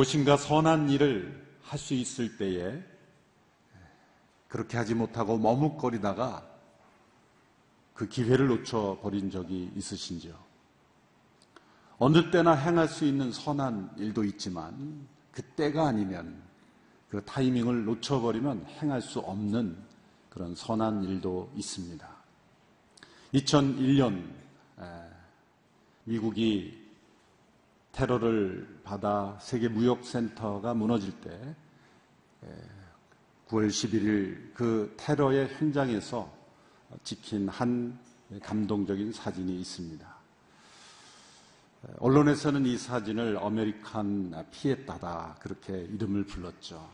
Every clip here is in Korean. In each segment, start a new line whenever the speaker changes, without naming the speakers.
무엇인가 선한 일을 할 수 있을 때에 그렇게 하지 못하고 머뭇거리다가 그 기회를 놓쳐버린 적이 있으신지요? 어느 때나 행할 수 있는 선한 일도 있지만 그 때가 아니면 그 타이밍을 놓쳐버리면 행할 수 없는 그런 선한 일도 있습니다. 2001년 미국이 테러를 받아 세계 무역센터가 무너질 때 9월 11일 그 테러의 현장에서 찍힌 한 감동적인 사진이 있습니다. 언론에서는 이 사진을 American 피에타다 그렇게 이름을 불렀죠.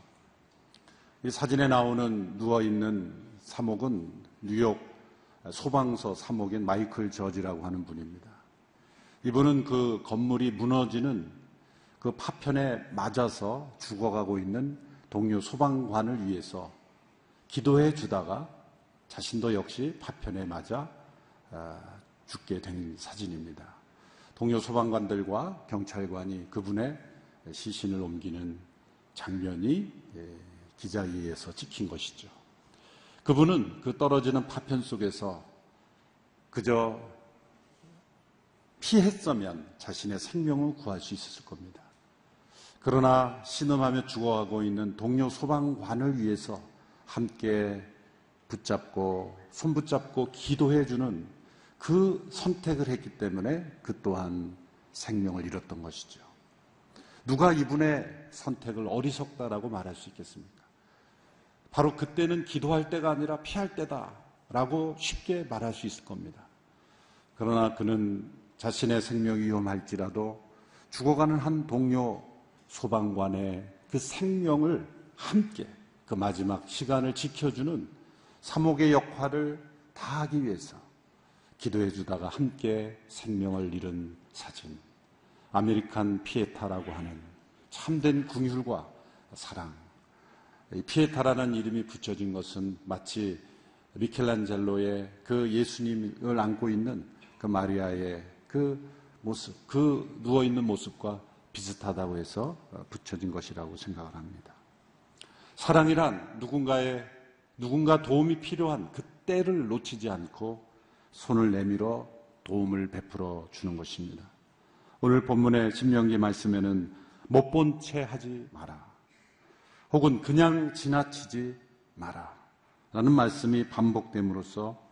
이 사진에 나오는 누워있는 사목은 뉴욕 소방서 사목인 마이클 저지라고 하는 분입니다. 이분은 그 건물이 무너지는 그 파편에 맞아서 죽어가고 있는 동료 소방관을 위해서 기도해 주다가 자신도 역시 파편에 맞아 아, 죽게 된 사진입니다. 동료 소방관들과 경찰관이 그분의 시신을 옮기는 장면이 예, 기자에 의해서 찍힌 것이죠. 그분은 그 떨어지는 파편 속에서 그저 피했으면 자신의 생명을 구할 수 있었을 겁니다. 그러나 신음하며 죽어가고 있는 동료 소방관을 위해서 함께 붙잡고 손붙잡고 기도해주는 그 선택을 했기 때문에 그 또한 생명을 잃었던 것이죠. 누가 이분의 선택을 어리석다라고 말할 수 있겠습니까? 바로 그때는 기도할 때가 아니라 피할 때다라고 쉽게 말할 수 있을 겁니다. 그러나 그는 자신의 생명이 위험할지라도 죽어가는 한 동료 소방관의 그 생명을 함께 그 마지막 시간을 지켜주는 사목의 역할을 다하기 위해서 기도해 주다가 함께 생명을 잃은 사진. American 피에타라고 하는 참된 긍휼과 사랑. 피에타라는 이름이 붙여진 것은 마치 미켈란젤로의 그 예수님을 안고 있는 그 마리아의 그 모습, 그 누워있는 모습과 비슷하다고 해서 붙여진 것이라고 생각을 합니다. 사랑이란 누군가의, 누군가 도움이 필요한 그 때를 놓치지 않고 손을 내밀어 도움을 베풀어 주는 것입니다. 오늘 본문의 신명기 말씀에는 못 본 채 하지 마라. 혹은 그냥 지나치지 마라. 라는 말씀이 반복됨으로써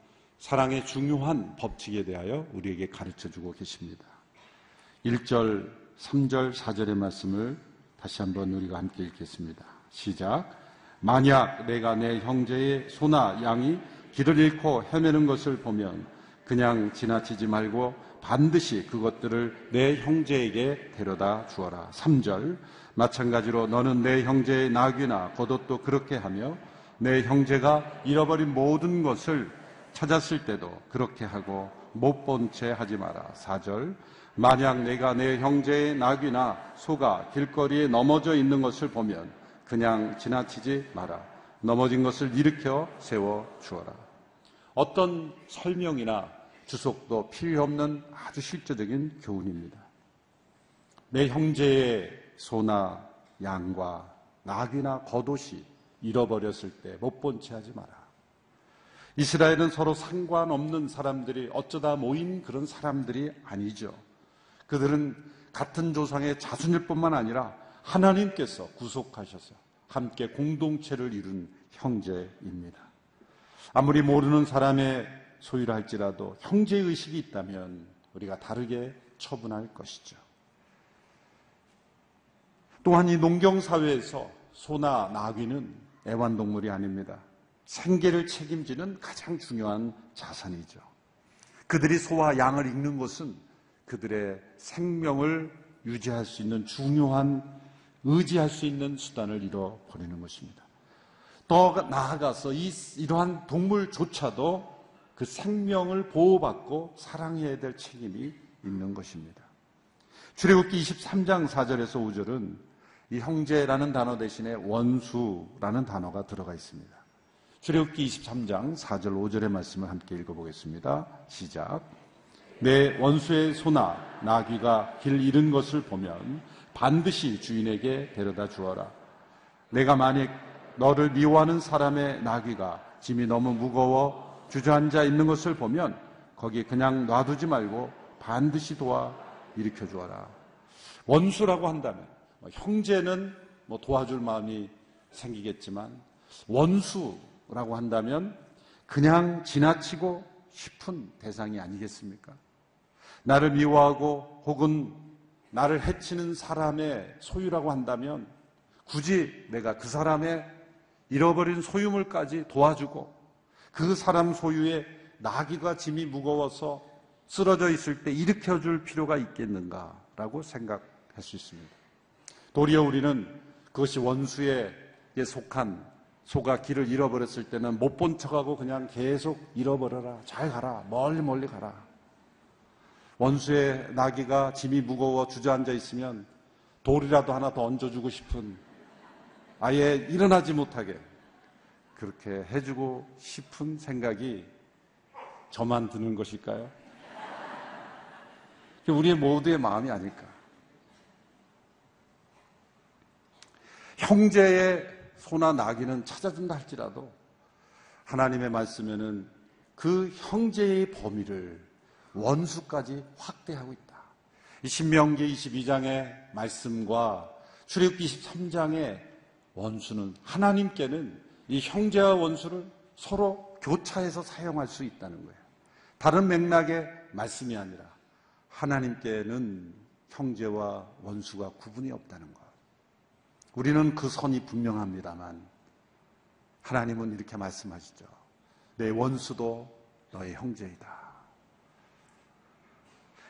사랑의 중요한 법칙에 대하여 우리에게 가르쳐 주고 계십니다. 1절, 3절, 4절의 말씀을 다시 한번 우리가 함께 읽겠습니다. 시작. 만약 내가 내 형제의 소나 양이 길을 잃고 헤매는 것을 보면 그냥 지나치지 말고 반드시 그것들을 내 형제에게 데려다 주어라. 3절. 마찬가지로 너는 내 형제의 나귀나 겉옷도 그렇게 하며 내 형제가 잃어버린 모든 것을 찾았을 때도 그렇게 하고 못 본 채 하지 마라. 4절. 만약 내가 내 형제의 낙이나 소가 길거리에 넘어져 있는 것을 보면 그냥 지나치지 마라. 넘어진 것을 일으켜 세워 주어라. 어떤 설명이나 주석도 필요 없는 아주 실제적인 교훈입니다. 내 형제의 소나 양과 낙이나 겉옷이 잃어버렸을 때 못 본 채 하지 마라. 이스라엘은 서로 상관없는 사람들이 어쩌다 모인 그런 사람들이 아니죠. 그들은 같은 조상의 자손일 뿐만 아니라 하나님께서 구속하셔서 함께 공동체를 이룬 형제입니다. 아무리 모르는 사람의 소유라 할지라도 형제의식이 있다면 우리가 다르게 처분할 것이죠. 또한 이 농경사회에서 소나 나귀는 애완동물이 아닙니다. 생계를 책임지는 가장 중요한 자산이죠. 그들이 소와 양을 읽는 것은 그들의 생명을 유지할 수 있는 중요한 의지할 수 있는 수단을 잃어버리는 것입니다. 더 나아가서 이, 이러한 동물조차도 그 생명을 보호받고 사랑해야 될 책임이 있는 것입니다. 출애굽기 23장 4절에서 5절은 이 형제라는 단어 대신에 원수라는 단어가 들어가 있습니다. 출애굽기 23장 4절 5절의 말씀을 함께 읽어보겠습니다. 시작. 내 원수의 소나 나귀가 길 잃은 것을 보면 반드시 주인에게 데려다 주어라. 내가 만약 너를 미워하는 사람의 나귀가 짐이 너무 무거워 주저앉아 있는 것을 보면 거기 그냥 놔두지 말고 반드시 도와 일으켜 주어라. 원수라고 한다면 뭐 형제는 뭐 도와줄 마음이 생기겠지만 원수 라고 한다면 그냥 지나치고 싶은 대상이 아니겠습니까? 나를 미워하고 혹은 나를 해치는 사람의 소유라고 한다면 굳이 내가 그 사람의 잃어버린 소유물까지 도와주고 그 사람 소유의 나귀가 짐이 무거워서 쓰러져 있을 때 일으켜 줄 필요가 있겠는가라고 생각할 수 있습니다. 도리어 우리는 그것이 원수에 속한 소가 길을 잃어버렸을 때는 못 본 척하고 그냥 계속 잃어버려라. 잘 가라. 멀리 멀리 가라. 원수의 나귀가 짐이 무거워 주저앉아 있으면 돌이라도 하나 더 얹어주고 싶은 아예 일어나지 못하게 그렇게 해주고 싶은 생각이 저만 드는 것일까요? 우리의 모두의 마음이 아닐까. 형제의 소나 나귀는 찾아준다 할지라도 하나님의 말씀에는 그 형제의 범위를 원수까지 확대하고 있다. 신명기 22장의 말씀과 출애굽기 23장의 원수는 하나님께는 이 형제와 원수를 서로 교차해서 사용할 수 있다는 거예요. 다른 맥락의 말씀이 아니라 하나님께는 형제와 원수가 구분이 없다는 것. 우리는 그 선이 분명합니다만 하나님은 이렇게 말씀하시죠. 내 원수도 너의 형제이다.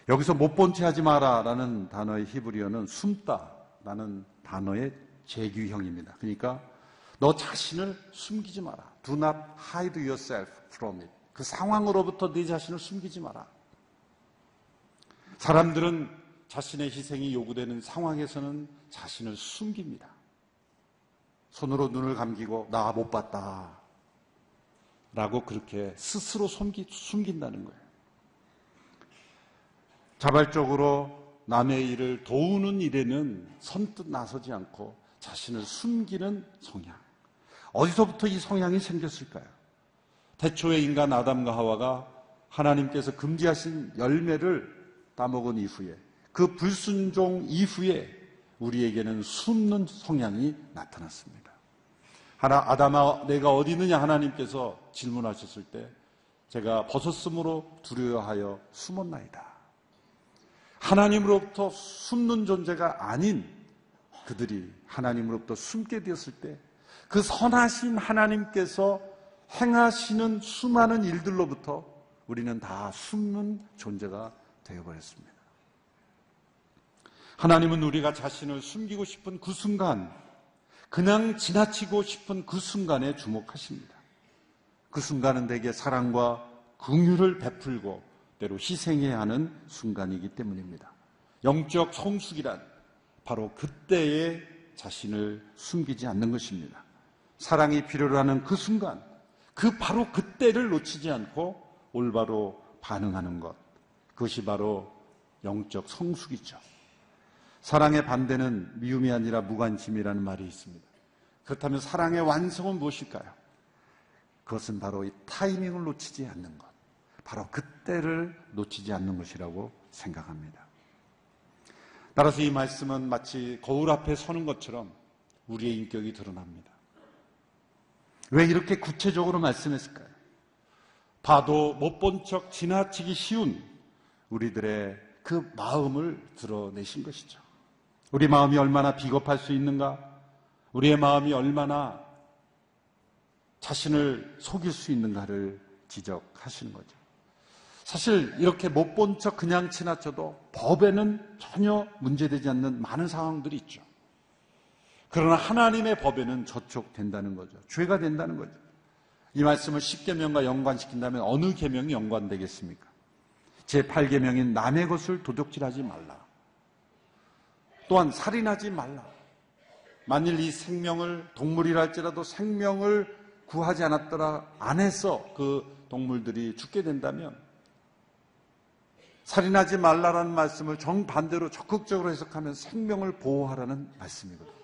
여기서 못 본 채 하지 마라 라는 단어의 히브리어는 숨다 라는 단어의 재규형입니다. 그러니까 너 자신을 숨기지 마라. Do not hide yourself from it. 그 상황으로부터 네 자신을 숨기지 마라. 사람들은 자신의 희생이 요구되는 상황에서는 자신을 숨깁니다. 손으로 눈을 감기고 나 못 봤다. 라고 그렇게 스스로 숨기, 숨긴다는 거예요. 자발적으로 남의 일을 도우는 일에는 선뜻 나서지 않고 자신을 숨기는 성향. 어디서부터 이 성향이 생겼을까요? 태초의 인간 아담과 하와가 하나님께서 금지하신 열매를 따먹은 이후에 그 불순종 이후에 우리에게는 숨는 성향이 나타났습니다. 하나 아담아 내가 어디 있느냐 하나님께서 질문하셨을 때 제가 벗었으므로 두려워하여 숨었나이다. 하나님으로부터 숨는 존재가 아닌 그들이 하나님으로부터 숨게 되었을 때 그 선하신 하나님께서 행하시는 수많은 일들로부터 우리는 다 숨는 존재가 되어버렸습니다. 하나님은 우리가 자신을 숨기고 싶은 그 순간, 그냥 지나치고 싶은 그 순간에 주목하십니다. 그 순간은 대개 사랑과 긍휼을 베풀고 때로 희생해야 하는 순간이기 때문입니다. 영적 성숙이란 바로 그때에 자신을 숨기지 않는 것입니다. 사랑이 필요로 하는 그 순간, 그 바로 그때를 놓치지 않고 올바로 반응하는 것. 그것이 바로 영적 성숙이죠. 사랑의 반대는 미움이 아니라 무관심이라는 말이 있습니다. 그렇다면 사랑의 완성은 무엇일까요? 그것은 바로 이 타이밍을 놓치지 않는 것. 바로 그때를 놓치지 않는 것이라고 생각합니다. 따라서 이 말씀은 마치 거울 앞에 서는 것처럼 우리의 인격이 드러납니다. 왜 이렇게 구체적으로 말씀했을까요? 봐도 못 본 척 지나치기 쉬운 우리들의 그 마음을 드러내신 것이죠. 우리 마음이 얼마나 비겁할 수 있는가? 우리의 마음이 얼마나 자신을 속일 수 있는가를 지적하시는 거죠. 사실 이렇게 못 본 척 그냥 지나쳐도 법에는 전혀 문제되지 않는 많은 상황들이 있죠. 그러나 하나님의 법에는 저촉된다는 거죠. 죄가 된다는 거죠. 이 말씀을 10계명과 연관시킨다면 어느 계명이 연관되겠습니까? 제8계명인 남의 것을 도둑질하지 말라. 또한 살인하지 말라. 만일 이 생명을 동물이라 할지라도 생명을 구하지 않았더라 안에서 그 동물들이 죽게 된다면 살인하지 말라라는 말씀을 정반대로 적극적으로 해석하면 생명을 보호하라는 말씀이거든요.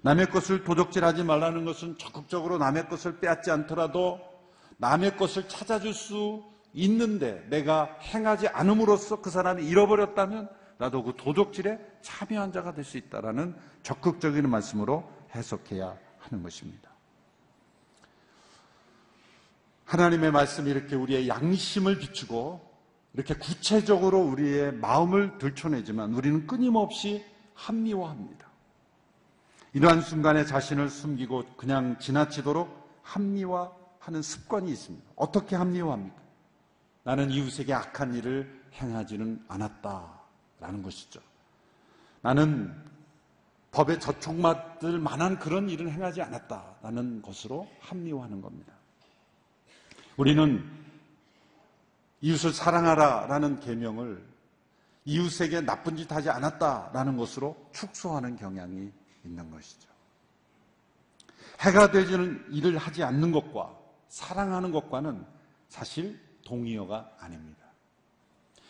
남의 것을 도적질하지 말라는 것은 적극적으로 남의 것을 빼앗지 않더라도 남의 것을 찾아줄 수 있는데 내가 행하지 않음으로써 그 사람이 잃어버렸다면 나도 그 도적질에 참여한 자가 될 수 있다라는 적극적인 말씀으로 해석해야 하는 것입니다. 하나님의 말씀이 이렇게 우리의 양심을 비추고 이렇게 구체적으로 우리의 마음을 들춰내지만 우리는 끊임없이 합리화합니다. 이러한 순간에 자신을 숨기고 그냥 지나치도록 합리화하는 습관이 있습니다. 어떻게 합리화합니까? 나는 이웃에게 악한 일을 행하지는 않았다 라는 것이죠. 나는 법에 저촉맞을 만한 그런 일을 행하지 않았다라는 것으로 합리화하는 겁니다. 우리는 이웃을 사랑하라라는 계명을 이웃에게 나쁜 짓 하지 않았다라는 것으로 축소하는 경향이 있는 것이죠. 해가 되지는 일을 하지 않는 것과 사랑하는 것과는 사실 동의어가 아닙니다.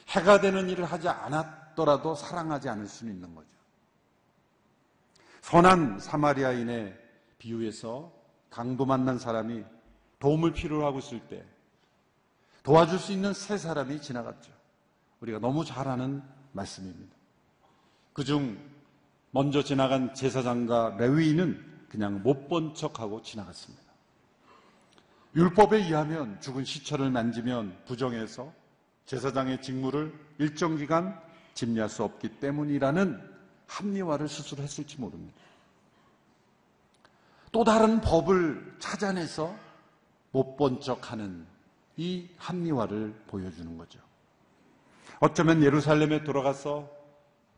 해가 되는 일을 하지 않았 더라도 사랑하지 않을 수는 있는 거죠. 선한 사마리아인의 비유에서 강도 만난 사람이 도움을 필요로 하고 있을 때 도와줄 수 있는 세 사람이 지나갔죠. 우리가 너무 잘 아는 말씀입니다. 그 중 먼저 지나간 제사장과 레위인은 그냥 못 본 척하고 지나갔습니다. 율법에 의하면 죽은 시체를 만지면 부정해서 제사장의 직무를 일정 기간 집리할 수 없기 때문이라는 합리화를 스스로 했을지 모릅니다. 또 다른 법을 찾아내서 못 본 척하는 이 합리화를 보여주는 거죠. 어쩌면 예루살렘에 돌아가서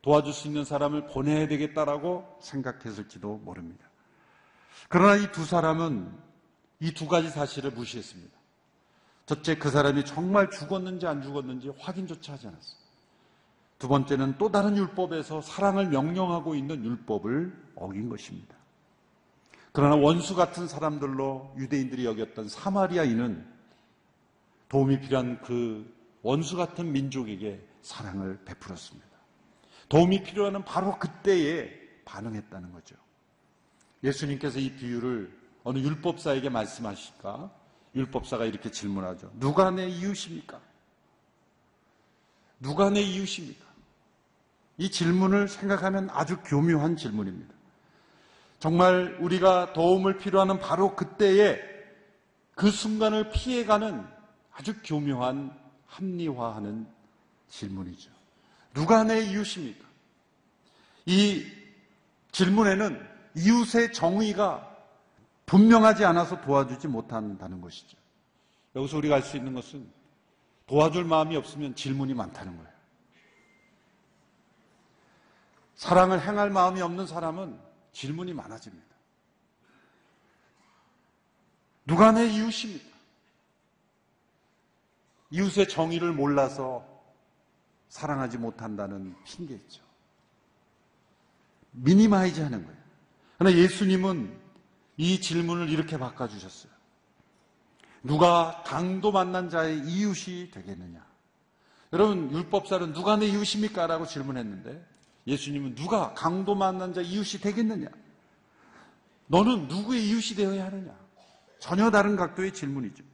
도와줄 수 있는 사람을 보내야 되겠다라고 생각했을지도 모릅니다. 그러나 이 두 사람은 이 두 가지 사실을 무시했습니다. 첫째, 그 사람이 정말 죽었는지 안 죽었는지 확인조차 하지 않았어요. 두 번째는 또 다른 율법에서 사랑을 명령하고 있는 율법을 어긴 것입니다. 그러나 원수 같은 사람들로 유대인들이 여겼던 사마리아인은 도움이 필요한 그 원수 같은 민족에게 사랑을 베풀었습니다. 도움이 필요한 바로 그때에 반응했다는 거죠. 예수님께서 이 비유를 어느 율법사에게 말씀하실까? 율법사가 이렇게 질문하죠. 누가 내 이웃입니까? 누가 내 이웃입니까? 이 질문을 생각하면 아주 교묘한 질문입니다. 정말 우리가 도움을 필요하는 바로 그때에 그 순간을 피해가는 아주 교묘한 합리화하는 질문이죠. 누가 내 이웃입니까? 이 질문에는 이웃의 정의가 분명하지 않아서 도와주지 못한다는 것이죠. 여기서 우리가 알 수 있는 것은 도와줄 마음이 없으면 질문이 많다는 거예요. 사랑을 행할 마음이 없는 사람은 질문이 많아집니다. 누가 내 이웃입니까? 이웃의 정의를 몰라서 사랑하지 못한다는 핑계죠. minimize 하는 거예요. 그러나 예수님은 이 질문을 이렇게 바꿔주셨어요. 누가 강도 만난 자의 이웃이 되겠느냐? 여러분, 율법사는 누가 내 이웃입니까? 라고 질문했는데 예수님은 누가 강도 만난 자 이웃이 되겠느냐? 너는 누구의 이웃이 되어야 하느냐? 전혀 다른 각도의 질문이죠.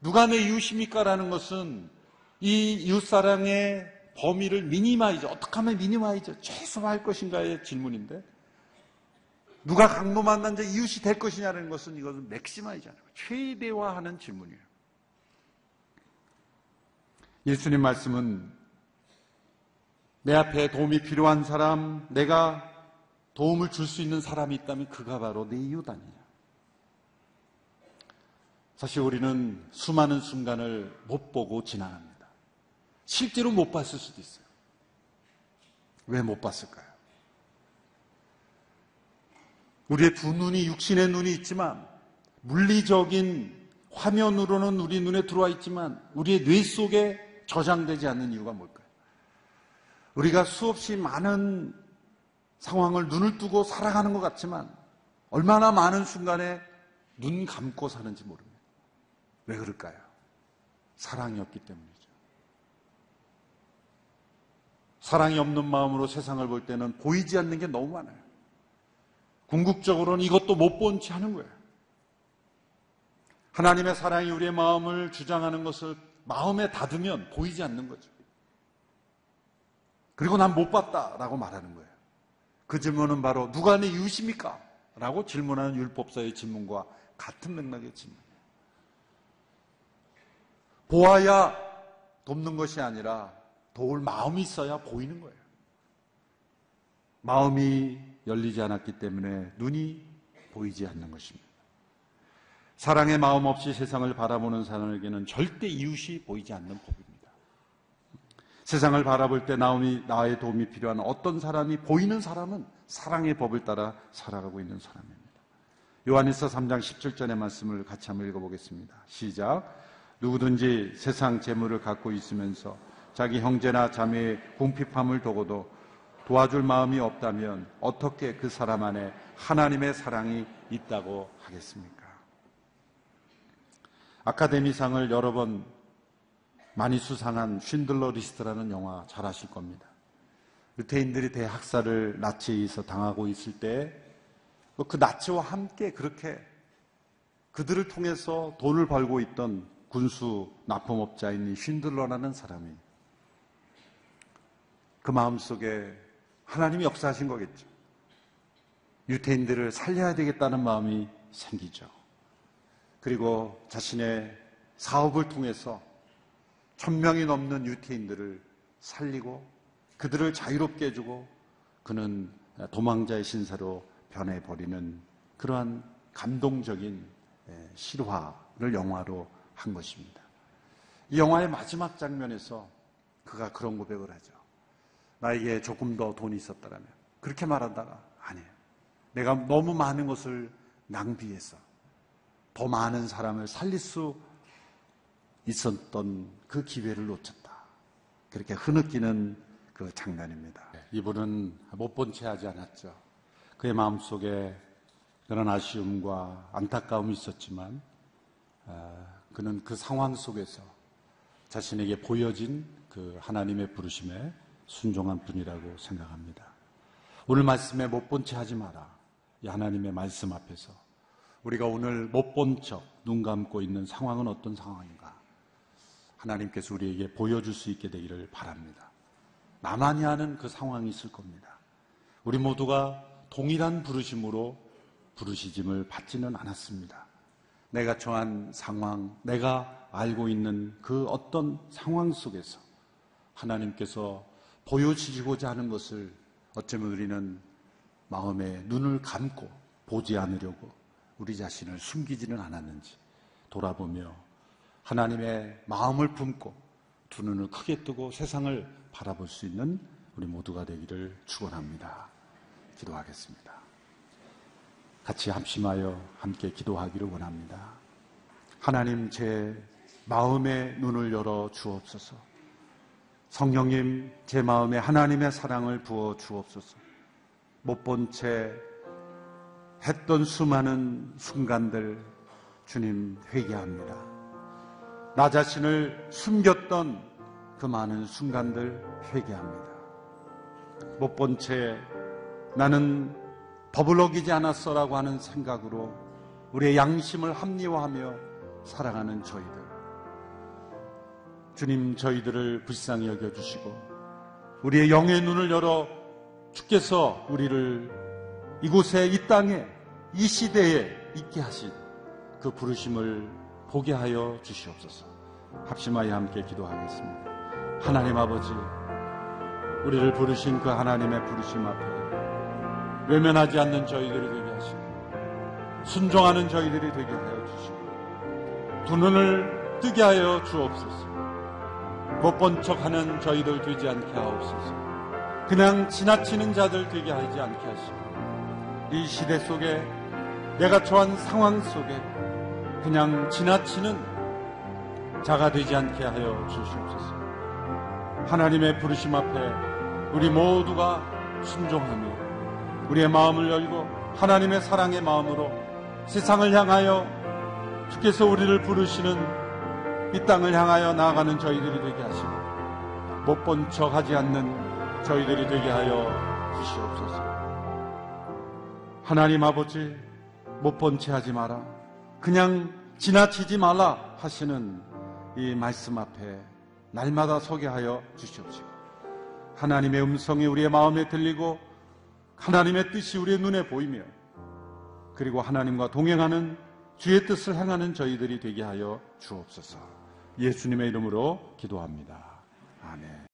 누가 내 이웃입니까? 라는 것은 이 이웃사랑의 범위를 minimize, 어떻게 하면 minimize, 최소화할 것인가의 질문인데, 누가 강도 만난 자 이웃이 될 것이냐는 것은 이것은 maximize하는 거예요. 최대화하는 질문이에요. 예수님 말씀은 내 앞에 도움이 필요한 사람, 내가 도움을 줄 수 있는 사람이 있다면 그가 바로 내 이웃 아니냐. 사실 우리는 수많은 순간을 못 보고 지나갑니다. 실제로 못 봤을 수도 있어요. 왜 못 봤을까요? 우리의 두 눈이 육신의 눈이 있지만 물리적인 화면으로는 우리 눈에 들어와 있지만 우리의 뇌 속에 저장되지 않는 이유가 뭘까요? 우리가 수없이 많은 상황을 눈을 뜨고 살아가는 것 같지만 얼마나 많은 순간에 눈 감고 사는지 모릅니다. 왜 그럴까요? 사랑이 없기 때문이죠. 사랑이 없는 마음으로 세상을 볼 때는 보이지 않는 게 너무 많아요. 궁극적으로는 이것도 못 본 채 하는 거예요. 하나님의 사랑이 우리의 마음을 주장하는 것을 마음에 닫으면 보이지 않는 거죠. 그리고 난 못 봤다라고 말하는 거예요. 그 질문은 바로 누가 내 이웃입니까? 라고 질문하는 율법사의 질문과 같은 맥락의 질문이에요. 보아야 돕는 것이 아니라 도울 마음이 있어야 보이는 거예요. 마음이 열리지 않았기 때문에 눈이 보이지 않는 것입니다. 사랑의 마음 없이 세상을 바라보는 사람에게는 절대 이웃이 보이지 않는 법입니다. 세상을 바라볼 때 나음이, 나의 도움이 필요한 어떤 사람이 보이는 사람은 사랑의 법을 따라 살아가고 있는 사람입니다. 요한일서 3장 17절의 말씀을 같이 한번 읽어보겠습니다. 시작. 누구든지 세상 재물을 갖고 있으면서 자기 형제나 자매의 궁핍함을 두고도 도와줄 마음이 없다면 어떻게 그 사람 안에 하나님의 사랑이 있다고 하겠습니까? 아카데미상을 여러 번 많이 수상한 쉰들러 리스트라는 영화 잘 아실 겁니다. 유태인들이 대학살을 나치에 의해서 당하고 있을 때 그 나치와 함께 그렇게 그들을 통해서 돈을 벌고 있던 군수 납품업자인 이 쉰들러라는 사람이 그 마음속에 하나님이 역사하신 거겠죠. 유태인들을 살려야 되겠다는 마음이 생기죠. 그리고 자신의 사업을 통해서 천명이 넘는 유태인들을 살리고 그들을 자유롭게 해주고 그는 도망자의 신사로 변해버리는 그러한 감동적인 실화를 영화로 한 것입니다. 이 영화의 마지막 장면에서 그가 그런 고백을 하죠. 나에게 조금 더 돈이 있었다면 그렇게 말한다가 아니에요. 내가 너무 많은 것을 낭비해서 더 많은 사람을 살릴 수 있었던 그 기회를 놓쳤다. 그렇게 흐느끼는 그 장면입니다. 이분은 못 본 채 하지 않았죠. 그의 마음속에 그런 아쉬움과 안타까움이 있었지만 아, 그는 그 상황 속에서 자신에게 보여진 그 하나님의 부르심에 순종한 분이라고 생각합니다. 오늘 말씀에 못 본 채 하지 마라. 이 하나님의 말씀 앞에서 우리가 오늘 못 본 척 눈 감고 있는 상황은 어떤 상황인가? 하나님께서 우리에게 보여줄 수 있게 되기를 바랍니다. 나만이 아는 그 상황이 있을 겁니다. 우리 모두가 동일한 부르심으로 부르시짐을 받지는 않았습니다. 내가 처한 상황, 내가 알고 있는 그 어떤 상황 속에서 하나님께서 보여주시고자 하는 것을 어쩌면 우리는 마음에 눈을 감고 보지 않으려고 우리 자신을 숨기지는 않았는지 돌아보며 하나님의 마음을 품고 두 눈을 크게 뜨고 세상을 바라볼 수 있는 우리 모두가 되기를 축원합니다. 기도하겠습니다. 같이 합심하여 함께 기도하기를 원합니다. 하나님 제 마음의 눈을 열어 주옵소서. 성령님 제 마음에 하나님의 사랑을 부어 주옵소서. 못 본 채 했던 수많은 순간들 주님 회개합니다. 나 자신을 숨겼던 그 많은 순간들 회개합니다. 못 본 채 나는 법을 어기지 않았어라고 하는 생각으로 우리의 양심을 합리화하며 살아가는 저희들. 주님 저희들을 불쌍히 여겨주시고 우리의 영의 눈을 열어 주께서 우리를 이곳에 이 땅에 이 시대에 있게 하신 그 부르심을 보게 하여 주시옵소서. 합심하여 함께 기도하겠습니다. 하나님 아버지, 우리를 부르신 그 하나님의 부르심 앞에 외면하지 않는 저희들이 되게 하시고 순종하는 저희들이 되게 하여 주시고 두 눈을 뜨게 하여 주옵소서 못 본 척하는 저희들 되지 않게 하옵소서 그냥 지나치는 자들 되게 하지 않게 하시고 이 시대 속에 내가 처한 상황 속에 그냥 지나치는 자가 되지 않게 하여 주시옵소서 하나님의 부르심 앞에 우리 모두가 순종하며 우리의 마음을 열고 하나님의 사랑의 마음으로 세상을 향하여 주께서 우리를 부르시는 이 땅을 향하여 나아가는 저희들이 되게 하시고 못 본 척 하지 않는 저희들이 되게 하여 주시옵소서. 하나님 아버지, 못 본 채 하지 마라. 그냥 지나치지 말라 하시는 이 말씀 앞에 날마다 서게 하여 주시옵시고. 하나님의 음성이 우리의 마음에 들리고 하나님의 뜻이 우리의 눈에 보이며 그리고 하나님과 동행하는 주의 뜻을 행하는 저희들이 되게 하여 주옵소서. 예수님의 이름으로 기도합니다. 아멘.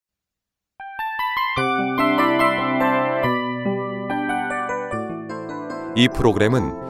이 프로그램은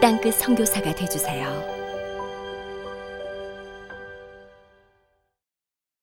땅끝 선교사가 되주세요.